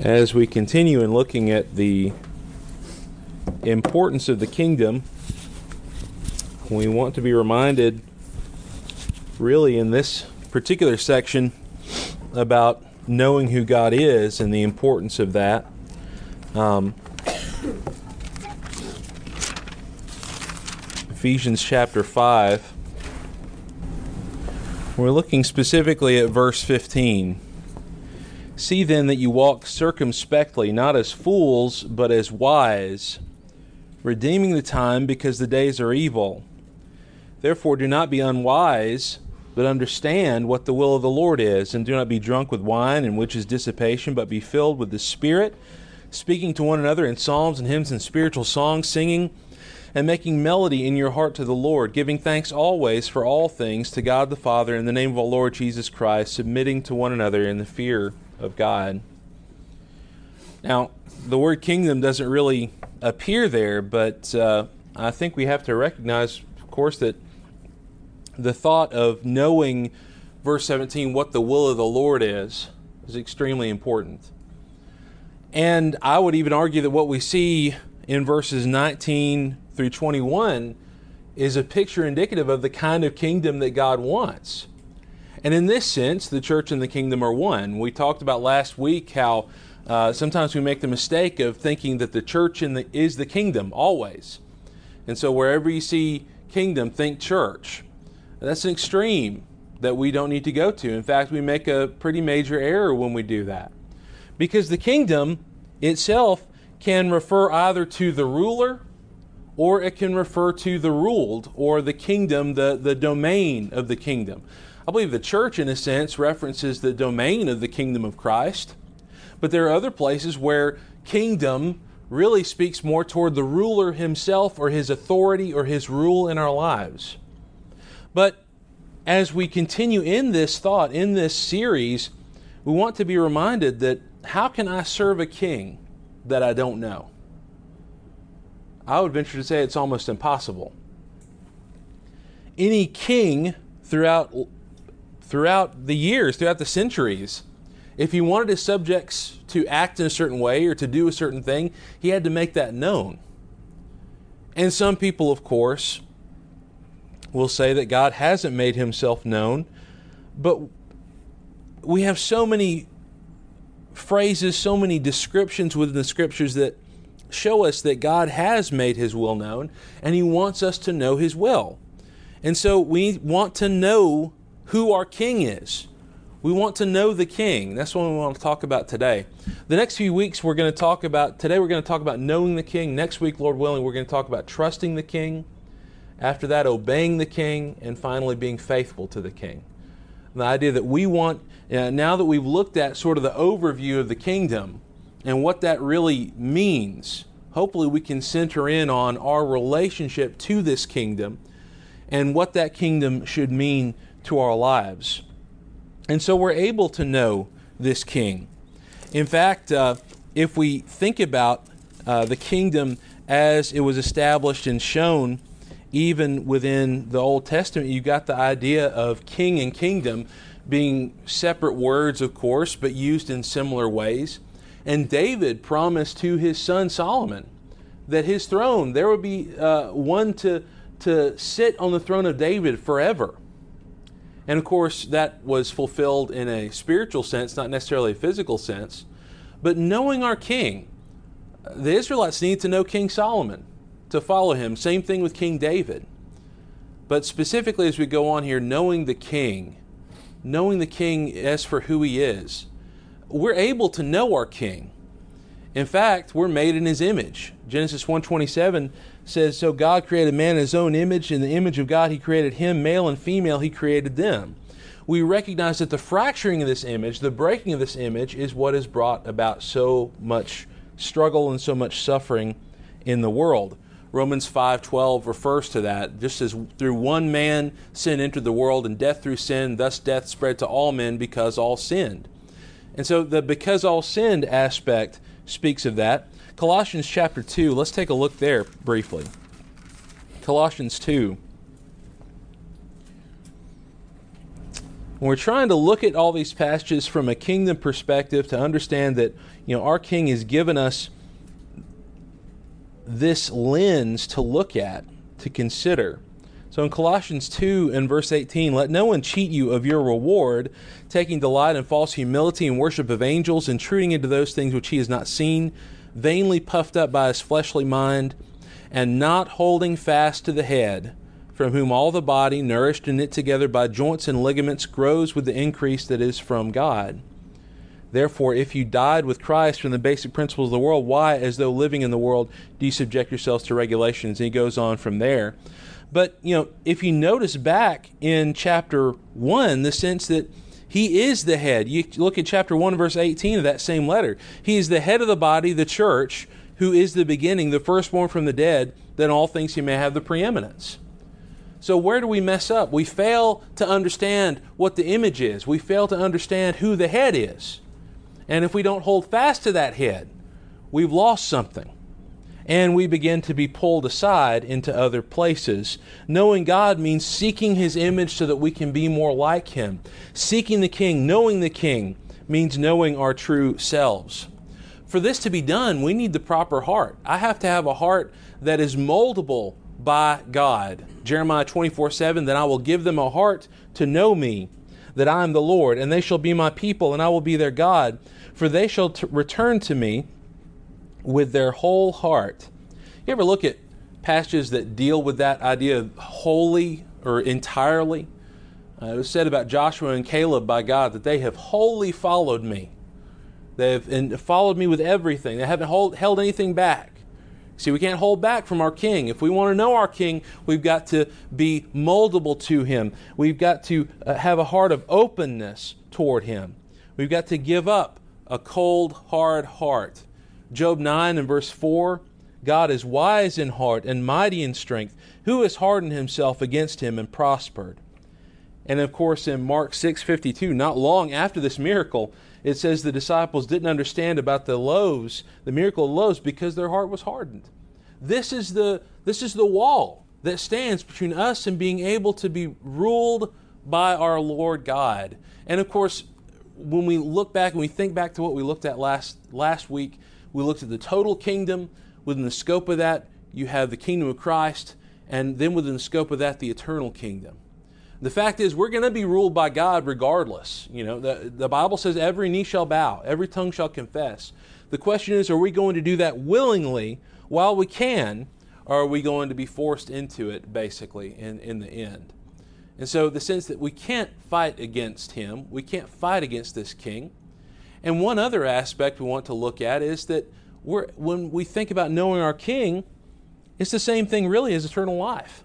As we continue in looking at the importance of the kingdom, we want to be reminded, really, in this particular section, about knowing who God is and the importance of that. Um, Ephesians chapter 5. We're looking specifically at verse 15. See then that you walk circumspectly, not as fools, but as wise, redeeming the time because the days are evil. Therefore, do not be unwise, but understand what the will of the Lord is, and do not be drunk with wine, in which is dissipation, but be filled with the Spirit, speaking to one another in psalms and hymns and spiritual songs, singing and making melody in your heart to the Lord, giving thanks always for all things to God the Father in the name of our Lord Jesus Christ, submitting to one another in the fear of God. Now, the word kingdom doesn't really appear there, but uh, I think we have to recognize, of course, that the thought of knowing, verse 17, what the will of the Lord is, is extremely important. And I would even argue that what we see in verses 19 through 21 is a picture indicative of the kind of kingdom that God wants. And in this sense, the church and the kingdom are one. We talked about last week how uh, sometimes we make the mistake of thinking that the church the, is the kingdom always. And so wherever you see kingdom, think church. That's an extreme that we don't need to go to. In fact, we make a pretty major error when we do that. Because the kingdom itself can refer either to the ruler or it can refer to the ruled or the kingdom, the, the domain of the kingdom. I believe the church, in a sense, references the domain of the kingdom of Christ, but there are other places where kingdom really speaks more toward the ruler himself or his authority or his rule in our lives. But as we continue in this thought, in this series, we want to be reminded that how can I serve a king that I don't know? I would venture to say it's almost impossible. Any king throughout throughout the years, throughout the centuries. If he wanted his subjects to act in a certain way or to do a certain thing, he had to make that known. And some people, of course, will say that God hasn't made himself known, but we have so many phrases, so many descriptions within the scriptures that show us that God has made his will known and he wants us to know his will. And so we want to know who our king is. We want to know the king. That's what we want to talk about today. The next few weeks, we're going to talk about, today, we're going to talk about knowing the king. Next week, Lord willing, we're going to talk about trusting the king. After that, obeying the king. And finally, being faithful to the king. The idea that we want, uh, now that we've looked at sort of the overview of the kingdom and what that really means, hopefully we can center in on our relationship to this kingdom and what that kingdom should mean to our lives. And so we're able to know this king. In fact, uh, if we think about uh, the kingdom as it was established and shown, even within the Old Testament, you got the idea of king and kingdom being separate words, of course, but used in similar ways. And David promised to his son Solomon that his throne, there would be uh, one to, to sit on the throne of David forever. And of course, that was fulfilled in a spiritual sense, not necessarily a physical sense. But knowing our king, the Israelites need to know King Solomon to follow him. Same thing with King David. But specifically, as we go on here, knowing the king, knowing the king as for who he is, we're able to know our king. In fact, we're made in his image. Genesis 127 says, So God created man in his own image. In the image of God, he created him, male and female, he created them. We recognize that the fracturing of this image, the breaking of this image, is what has brought about so much struggle and so much suffering in the world. Romans 5:12 refers to that. Just as through one man sin entered the world and death through sin, thus death spread to all men because all sinned. And so the because all sinned aspect speaks of that. Colossians chapter 2, let's take a look there briefly. Colossians 2. we're trying to look at all these passages from a kingdom perspective to understand that you know our king has given us this lens to look at to consider so in Colossians 2 and verse 18, let no one cheat you of your reward, taking delight in false humility and worship of angels, intruding into those things which he has not seen, vainly puffed up by his fleshly mind, and not holding fast to the head, from whom all the body, nourished and knit together by joints and ligaments, grows with the increase that is from God. Therefore, if you died with Christ from the basic principles of the world, why, as though living in the world, do you subject yourselves to regulations? And he goes on from there. But, you know, if you notice back in chapter 1, the sense that he is the head. You look at chapter 1, verse 18 of that same letter. He is the head of the body, the church, who is the beginning, the firstborn from the dead, that all things he may have the preeminence. So, where do we mess up? We fail to understand what the image is, we fail to understand who the head is. And if we don't hold fast to that head, we've lost something and we begin to be pulled aside into other places. Knowing God means seeking His image so that we can be more like Him. Seeking the King, knowing the King, means knowing our true selves. For this to be done, we need the proper heart. I have to have a heart that is moldable by God. Jeremiah 24 7, then I will give them a heart to know me, that I am the Lord, and they shall be my people, and I will be their God. For they shall t- return to me with their whole heart. You ever look at passages that deal with that idea of wholly or entirely? Uh, it was said about Joshua and Caleb by God that they have wholly followed me. They have followed me with everything. They haven't hold, held anything back. See, we can't hold back from our King. If we want to know our King, we've got to be moldable to Him. We've got to uh, have a heart of openness toward Him. We've got to give up a cold, hard heart. Job 9 and verse 4 God is wise in heart and mighty in strength. Who has hardened himself against him and prospered? And of course, in Mark 6:52, not long after this miracle, it says the disciples didn't understand about the loaves, the miracle of loaves, because their heart was hardened. This is the this is the wall that stands between us and being able to be ruled by our Lord God. And of course, when we look back and we think back to what we looked at last last week, we looked at the total kingdom. Within the scope of that, you have the kingdom of Christ, and then within the scope of that, the eternal kingdom. The fact is, we're going to be ruled by God regardless. You know, the, the Bible says every knee shall bow, every tongue shall confess. The question is, are we going to do that willingly while we can, or are we going to be forced into it, basically, in, in the end? And so, the sense that we can't fight against him, we can't fight against this king. And one other aspect we want to look at is that when we think about knowing our King, it's the same thing really as eternal life.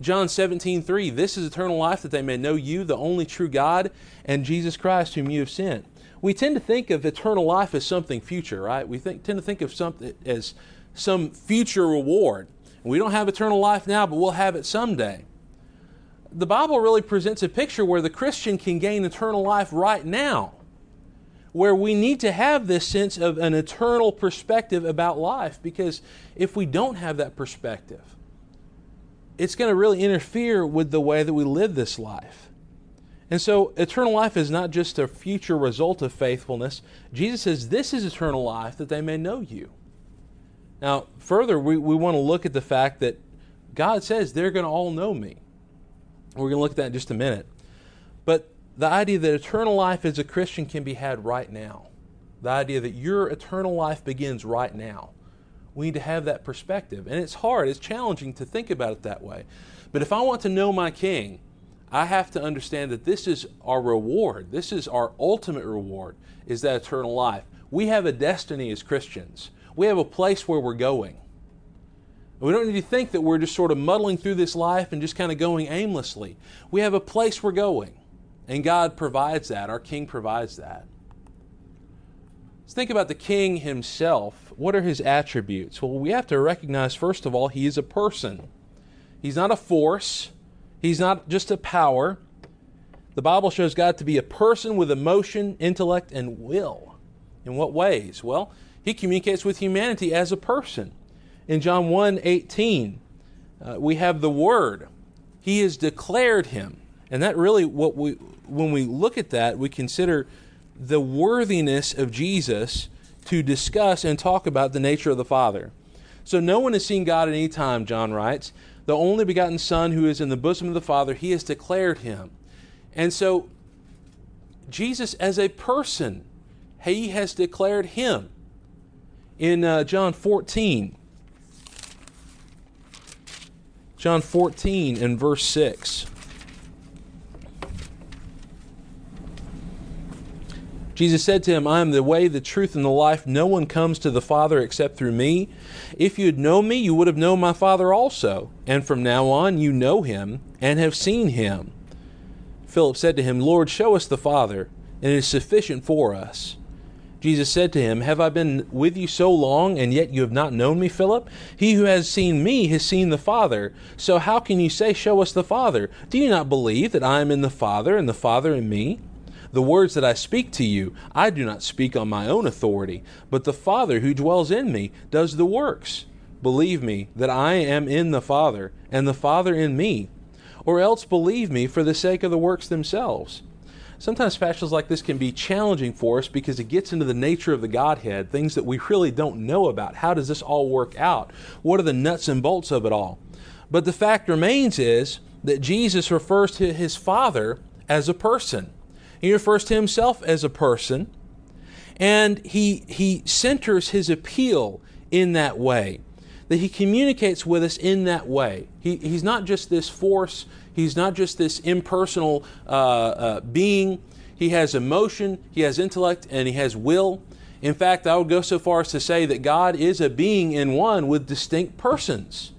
John 17, 3, this is eternal life that they may know you, the only true God, and Jesus Christ, whom you have sent. We tend to think of eternal life as something future, right? We think, tend to think of something as some future reward. We don't have eternal life now, but we'll have it someday. The Bible really presents a picture where the Christian can gain eternal life right now where we need to have this sense of an eternal perspective about life because if we don't have that perspective, it's going to really interfere with the way that we live this life. And so, eternal life is not just a future result of faithfulness. Jesus says, This is eternal life, that they may know you. Now, further, we, we want to look at the fact that God says they're going to all know me. We're going to look at that in just a minute. But the idea that eternal life as a Christian can be had right now. The idea that your eternal life begins right now. We need to have that perspective. And it's hard, it's challenging to think about it that way. But if I want to know my King, I have to understand that this is our reward. This is our ultimate reward, is that eternal life. We have a destiny as Christians. We have a place where we're going. We don't need to think that we're just sort of muddling through this life and just kind of going aimlessly. We have a place we're going. And God provides that. Our King provides that. Let's think about the King himself. What are his attributes? Well, we have to recognize, first of all, he is a person. He's not a force, he's not just a power. The Bible shows God to be a person with emotion, intellect, and will. In what ways? Well, he communicates with humanity as a person. In John 1 18, uh, we have the Word. He has declared him And that really, what we, when we look at that, we consider the worthiness of Jesus to discuss and talk about the nature of the Father. So no one has seen God at any time, John writes. The only begotten Son who is in the bosom of the Father, he has declared him. And so Jesus as a person, he has declared him. In uh, John 14, John 14 and verse 6. Jesus said to him, I am the way, the truth, and the life. No one comes to the Father except through me. If you had known me, you would have known my Father also. And from now on, you know him and have seen him. Philip said to him, Lord, show us the Father, and it is sufficient for us. Jesus said to him, Have I been with you so long, and yet you have not known me, Philip? He who has seen me has seen the Father. So how can you say, Show us the Father? Do you not believe that I am in the Father, and the Father in me? The words that I speak to you, I do not speak on my own authority, but the Father who dwells in me does the works. Believe me that I am in the Father, and the Father in me. Or else believe me for the sake of the works themselves. Sometimes passages like this can be challenging for us because it gets into the nature of the Godhead, things that we really don't know about. How does this all work out? What are the nuts and bolts of it all? But the fact remains is that Jesus refers to his Father as a person. He refers to himself as a person, and he, he centers his appeal in that way, that he communicates with us in that way. He, he's not just this force, he's not just this impersonal uh, uh, being. He has emotion, he has intellect, and he has will. In fact, I would go so far as to say that God is a being in one with distinct persons.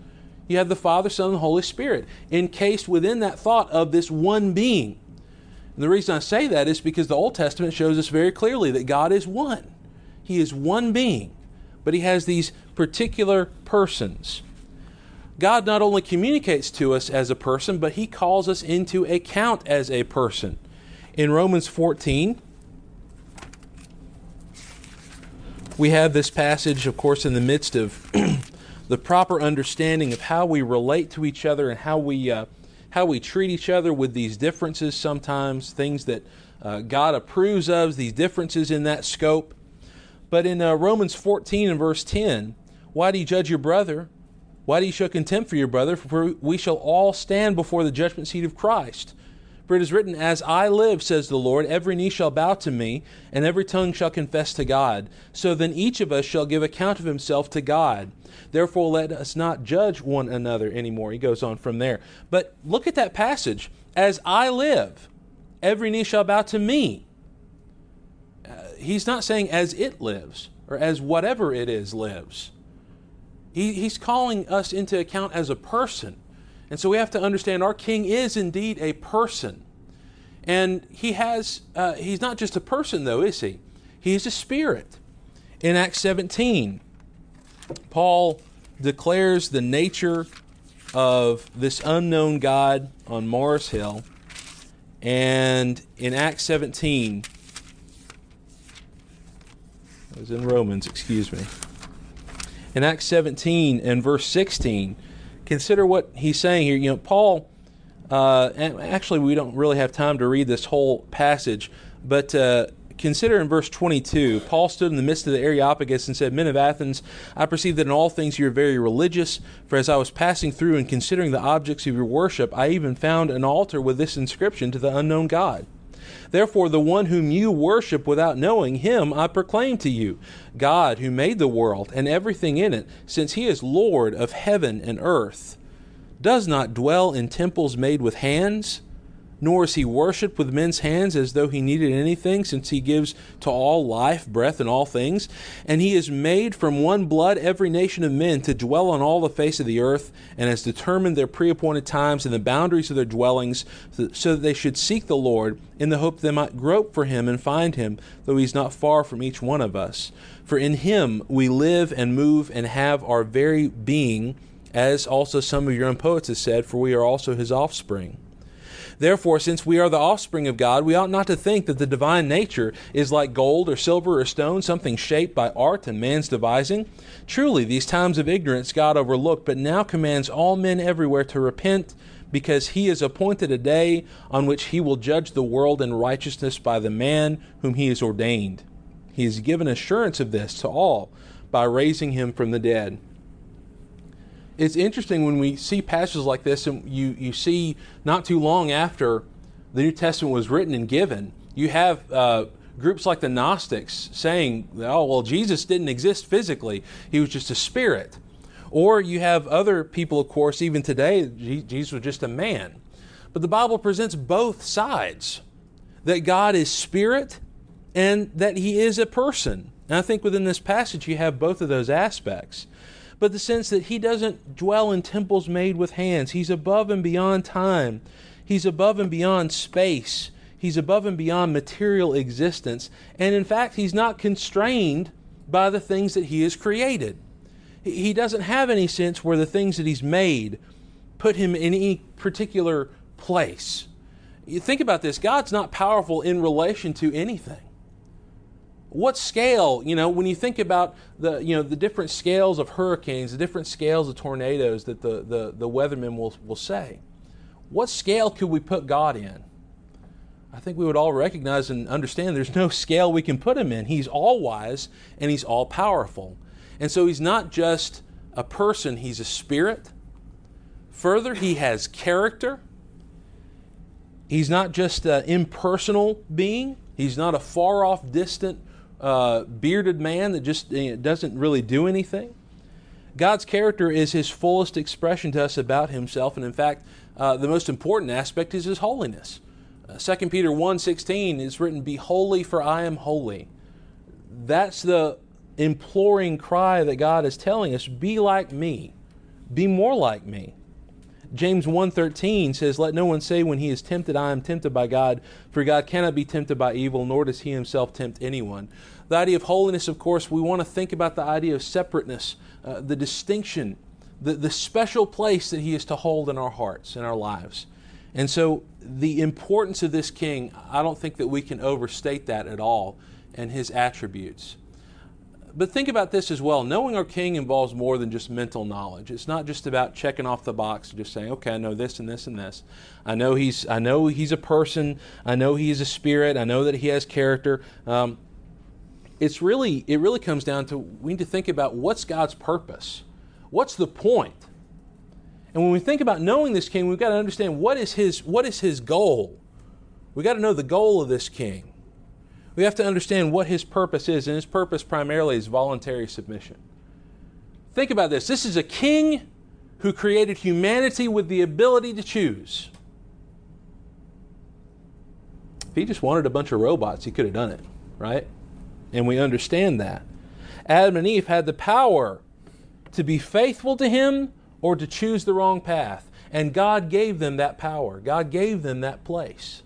You have the Father, Son, and Holy Spirit encased within that thought of this one being. And the reason I say that is because the Old Testament shows us very clearly that God is one. He is one being, but He has these particular persons. God not only communicates to us as a person, but He calls us into account as a person. In Romans 14, we have this passage, of course, in the midst of the proper understanding of how we relate to each other and how we. Uh, how we treat each other with these differences sometimes, things that uh, God approves of, these differences in that scope. But in uh, Romans 14 and verse 10, why do you judge your brother? Why do you show contempt for your brother? For we shall all stand before the judgment seat of Christ. For it is written, As I live, says the Lord, every knee shall bow to me, and every tongue shall confess to God. So then each of us shall give account of himself to God. Therefore, let us not judge one another anymore. He goes on from there. But look at that passage. As I live, every knee shall bow to me. Uh, he's not saying as it lives, or as whatever it is lives. He, he's calling us into account as a person. And so we have to understand our king is indeed a person. And he has, uh, he's not just a person, though, is he? He's a spirit. In Acts 17, Paul declares the nature of this unknown God on Mars Hill. And in Acts 17, it was in Romans, excuse me. In Acts 17 and verse 16, consider what he's saying here. You know, Paul, uh, actually, we don't really have time to read this whole passage, but uh, consider in verse 22 Paul stood in the midst of the Areopagus and said, Men of Athens, I perceive that in all things you are very religious. For as I was passing through and considering the objects of your worship, I even found an altar with this inscription to the unknown God. Therefore, the one whom you worship without knowing, him I proclaim to you God, who made the world and everything in it, since he is Lord of heaven and earth, does not dwell in temples made with hands nor is he worshipped with men's hands as though he needed anything, since he gives to all life, breath, and all things. And he has made from one blood every nation of men to dwell on all the face of the earth, and has determined their preappointed times and the boundaries of their dwellings, so that they should seek the Lord in the hope that they might grope for him and find him, though he is not far from each one of us. For in him we live and move and have our very being, as also some of your own poets have said, for we are also his offspring. Therefore, since we are the offspring of God, we ought not to think that the divine nature is like gold or silver or stone, something shaped by art and man's devising. Truly, these times of ignorance God overlooked, but now commands all men everywhere to repent because he has appointed a day on which he will judge the world in righteousness by the man whom he has ordained. He has given assurance of this to all by raising him from the dead. It's interesting when we see passages like this, and you, you see not too long after the New Testament was written and given, you have uh, groups like the Gnostics saying, oh, well, Jesus didn't exist physically, he was just a spirit. Or you have other people, of course, even today, Jesus was just a man. But the Bible presents both sides that God is spirit and that he is a person. And I think within this passage you have both of those aspects. But the sense that he doesn't dwell in temples made with hands, he's above and beyond time, he's above and beyond space, he's above and beyond material existence. And in fact, he's not constrained by the things that he has created he doesn't have any sense where the things that he's made put him in any particular place. You think about this God's not powerful in relation to anything. What scale, you know, when you think about the, you know, the different scales of hurricanes, the different scales of tornadoes that the, the, the weathermen will, will say, what scale could we put God in? I think we would all recognize and understand there's no scale we can put him in. He's all wise and he's all powerful. And so he's not just a person, he's a spirit. Further, he has character. He's not just an impersonal being, he's not a far off, distant, uh, bearded man that just you know, doesn't really do anything. God's character is his fullest expression to us about himself, and in fact, uh, the most important aspect is his holiness. Uh, 2 Peter 1.16 is written, Be holy, for I am holy. That's the imploring cry that God is telling us, be like me. Be more like me. James 1:13 says, "Let no one say when he is tempted, I am tempted by God, for God cannot be tempted by evil, nor does he himself tempt anyone." The idea of holiness, of course, we want to think about the idea of separateness, uh, the distinction, the, the special place that he is to hold in our hearts, in our lives. And so the importance of this king, I don't think that we can overstate that at all, and his attributes but think about this as well. Knowing our King involves more than just mental knowledge. It's not just about checking off the box and just saying, "Okay, I know this and this and this. I know he's I know he's a person. I know he's a spirit. I know that he has character." Um, it's really it really comes down to we need to think about what's God's purpose. What's the point? And when we think about knowing this king, we've got to understand what is his what is his goal. We've got to know the goal of this king we have to understand what his purpose is, and his purpose primarily is voluntary submission. Think about this this is a king who created humanity with the ability to choose. If he just wanted a bunch of robots, he could have done it, right? And we understand that. Adam and Eve had the power to be faithful to him or to choose the wrong path. And God gave them that power, God gave them that place.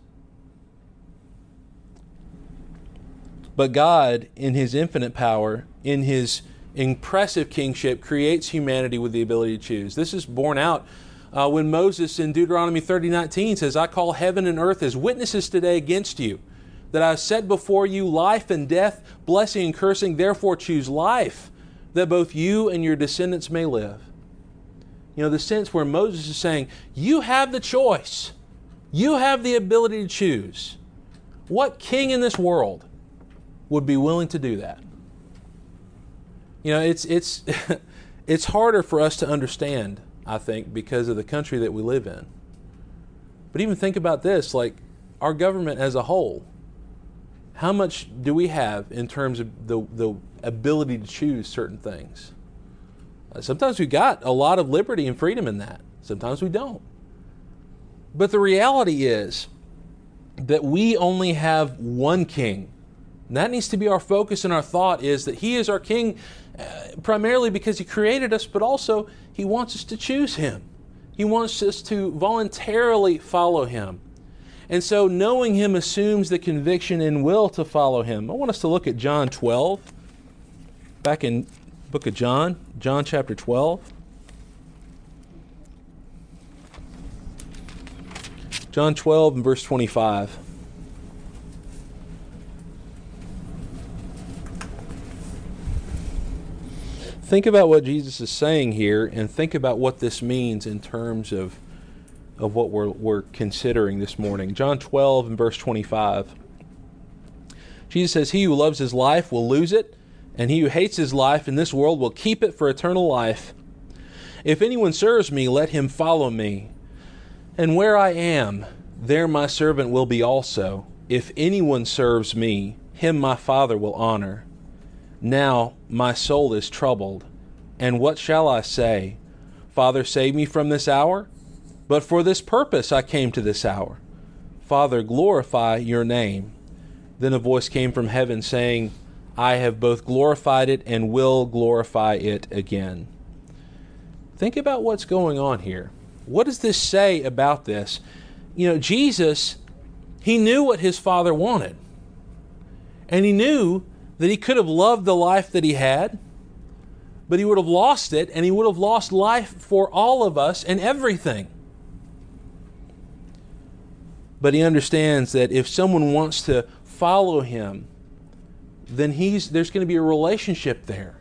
But God, in His infinite power, in His impressive kingship, creates humanity with the ability to choose. This is borne out uh, when Moses in Deuteronomy 30:19 says, "I call heaven and earth as witnesses today against you, that I have set before you life and death, blessing and cursing. Therefore choose life, that both you and your descendants may live." You know, the sense where Moses is saying, "You have the choice. You have the ability to choose. What king in this world would be willing to do that. You know, it's it's it's harder for us to understand, I think, because of the country that we live in. But even think about this, like our government as a whole. How much do we have in terms of the, the ability to choose certain things? Uh, sometimes we got a lot of liberty and freedom in that. Sometimes we don't. But the reality is that we only have one king and that needs to be our focus and our thought is that He is our King uh, primarily because He created us, but also He wants us to choose Him. He wants us to voluntarily follow Him. And so knowing Him assumes the conviction and will to follow Him. I want us to look at John 12, back in book of John, John chapter 12. John 12 and verse 25. Think about what Jesus is saying here and think about what this means in terms of of what we're, we're considering this morning. John 12 and verse 25. Jesus says, He who loves his life will lose it, and he who hates his life in this world will keep it for eternal life. If anyone serves me, let him follow me. And where I am, there my servant will be also. If anyone serves me, him my Father will honor. Now my soul is troubled. And what shall I say? Father, save me from this hour? But for this purpose I came to this hour. Father, glorify your name. Then a voice came from heaven saying, I have both glorified it and will glorify it again. Think about what's going on here. What does this say about this? You know, Jesus, he knew what his Father wanted. And he knew that he could have loved the life that he had, but he would have lost it, and he would have lost life for all of us and everything. But he understands that if someone wants to follow him, then he's, there's going to be a relationship there.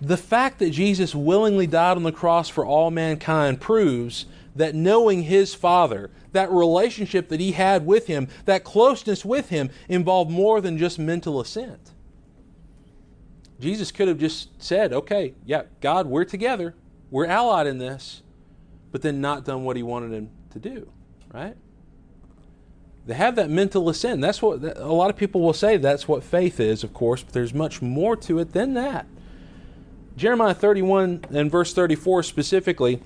The fact that Jesus willingly died on the cross for all mankind proves that knowing his Father, that relationship that he had with him, that closeness with him, involved more than just mental assent. Jesus could have just said, okay, yeah, God, we're together, we're allied in this, but then not done what he wanted him to do, right? They have that mental assent. That's what a lot of people will say that's what faith is, of course, but there's much more to it than that. Jeremiah 31 and verse 34 specifically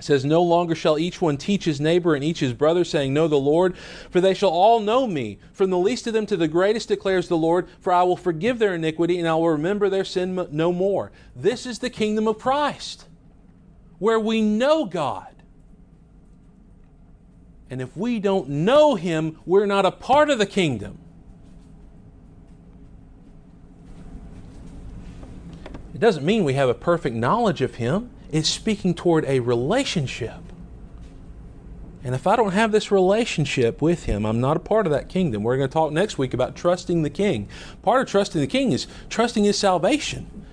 says, No longer shall each one teach his neighbor and each his brother, saying, Know the Lord, for they shall all know me. From the least of them to the greatest declares the Lord, for I will forgive their iniquity and I will remember their sin no more. This is the kingdom of Christ, where we know God. And if we don't know Him, we're not a part of the kingdom. It doesn't mean we have a perfect knowledge of Him, it's speaking toward a relationship. And if I don't have this relationship with Him, I'm not a part of that kingdom. We're going to talk next week about trusting the King. Part of trusting the King is trusting His salvation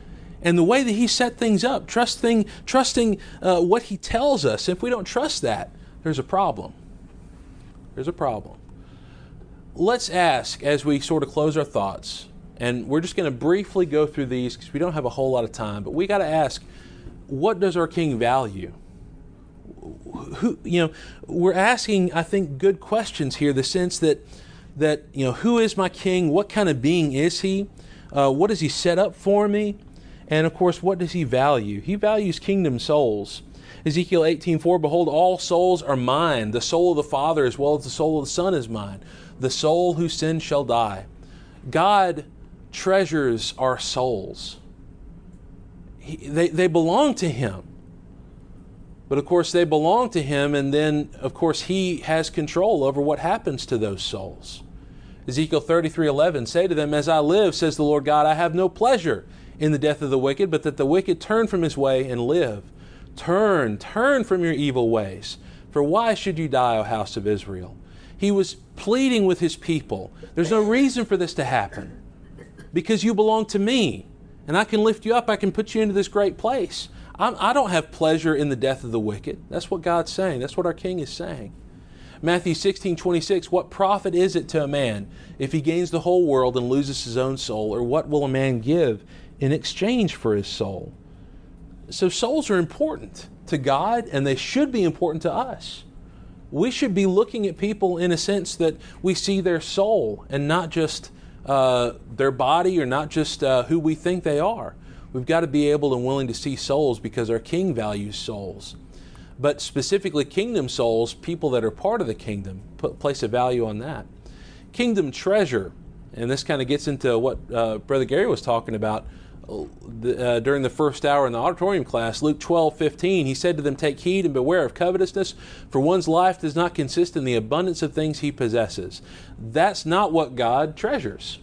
and the way that He set things up, trusting, trusting uh, what He tells us. If we don't trust that, there's a problem. There's a problem. Let's ask as we sort of close our thoughts, and we're just going to briefly go through these because we don't have a whole lot of time, but we got to ask what does our king value? Who, you know, we're asking, I think, good questions here. The sense that, that you know, who is my king? What kind of being is he? Uh, what does he set up for me? And of course, what does he value? He values kingdom souls. Ezekiel 18:4 Behold all souls are mine the soul of the father as well as the soul of the son is mine the soul who sins shall die God treasures our souls he, they, they belong to him but of course they belong to him and then of course he has control over what happens to those souls Ezekiel 33:11 Say to them as I live says the Lord God I have no pleasure in the death of the wicked but that the wicked turn from his way and live Turn, turn from your evil ways. For why should you die, O house of Israel? He was pleading with his people. There's no reason for this to happen because you belong to me and I can lift you up. I can put you into this great place. I'm, I do not have pleasure in the death of the wicked. That's what God's saying. That's what our King is saying. Matthew 16, 26, what profit is it to a man if he gains the whole world and loses his own soul? Or what will a man give in exchange for his soul? So, souls are important to God and they should be important to us. We should be looking at people in a sense that we see their soul and not just uh, their body or not just uh, who we think they are. We've got to be able and willing to see souls because our King values souls. But specifically, kingdom souls, people that are part of the kingdom, put, place a value on that. Kingdom treasure, and this kind of gets into what uh, Brother Gary was talking about uh, during the first hour in the auditorium class, Luke 12, 15, he said to them, Take heed and beware of covetousness, for one's life does not consist in the abundance of things he possesses. That's not what God treasures.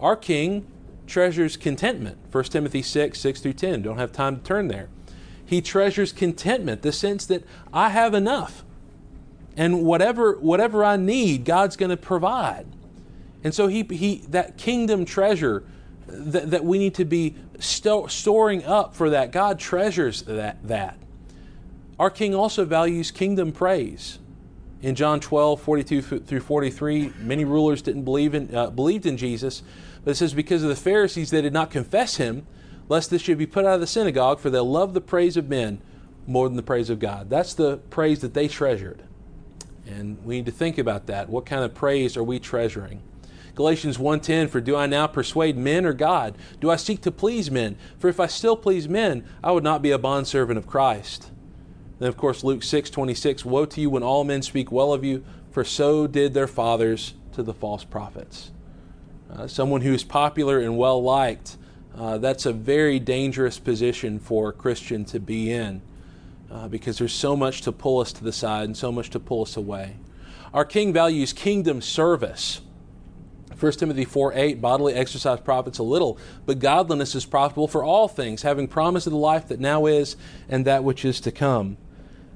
Our King treasures contentment. 1 Timothy 6, 6 through 10. Don't have time to turn there. He treasures contentment, the sense that I have enough. And whatever, whatever I need, God's going to provide. And so he, he, that kingdom treasure that, that we need to be sto- storing up for that. God treasures that. that. Our King also values kingdom praise. In John 12, 42 through 43, many rulers didn't believe in, uh, believed in Jesus, but it says, Because of the Pharisees, they did not confess him, lest this should be put out of the synagogue, for they love the praise of men more than the praise of God. That's the praise that they treasured. And we need to think about that. What kind of praise are we treasuring? Galatians 1:10 For do I now persuade men or God? Do I seek to please men? For if I still please men, I would not be a bondservant of Christ. Then of course Luke 6:26 Woe to you when all men speak well of you, for so did their fathers to the false prophets. Uh, someone who is popular and well liked, uh, that's a very dangerous position for a Christian to be in uh, because there's so much to pull us to the side and so much to pull us away. Our king values kingdom service. 1 Timothy 4 8, bodily exercise profits a little, but godliness is profitable for all things, having promise of the life that now is and that which is to come.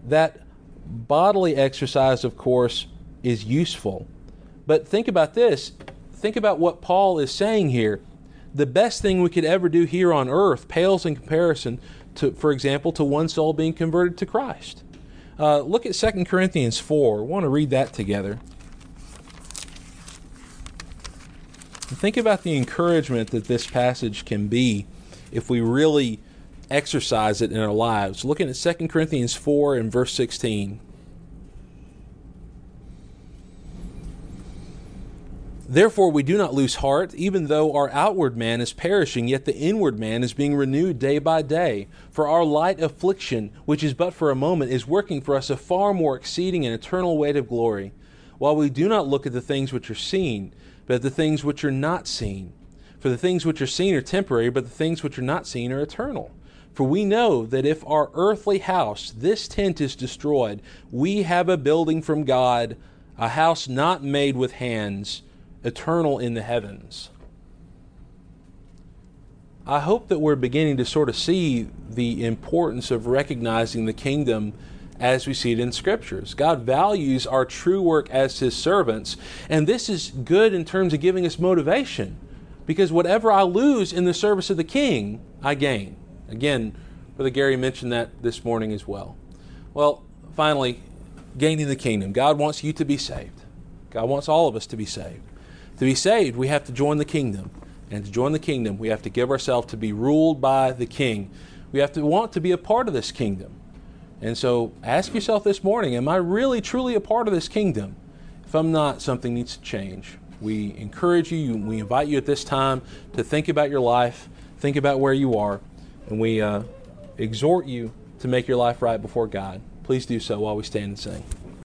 That bodily exercise, of course, is useful. But think about this. Think about what Paul is saying here. The best thing we could ever do here on earth pales in comparison to, for example, to one soul being converted to Christ. Uh, look at 2 Corinthians 4. I want to read that together. Think about the encouragement that this passage can be if we really exercise it in our lives. Looking at 2 Corinthians 4 and verse 16. Therefore, we do not lose heart, even though our outward man is perishing, yet the inward man is being renewed day by day. For our light affliction, which is but for a moment, is working for us a far more exceeding and eternal weight of glory, while we do not look at the things which are seen, but the things which are not seen. For the things which are seen are temporary, but the things which are not seen are eternal. For we know that if our earthly house, this tent, is destroyed, we have a building from God, a house not made with hands eternal in the heavens. I hope that we're beginning to sort of see the importance of recognizing the kingdom as we see it in scriptures. God values our true work as his servants, and this is good in terms of giving us motivation because whatever I lose in the service of the king, I gain. Again, Brother Gary mentioned that this morning as well. Well, finally, gaining the kingdom. God wants you to be saved. God wants all of us to be saved. To be saved, we have to join the kingdom. And to join the kingdom, we have to give ourselves to be ruled by the king. We have to want to be a part of this kingdom. And so ask yourself this morning Am I really, truly a part of this kingdom? If I'm not, something needs to change. We encourage you, we invite you at this time to think about your life, think about where you are, and we uh, exhort you to make your life right before God. Please do so while we stand and sing.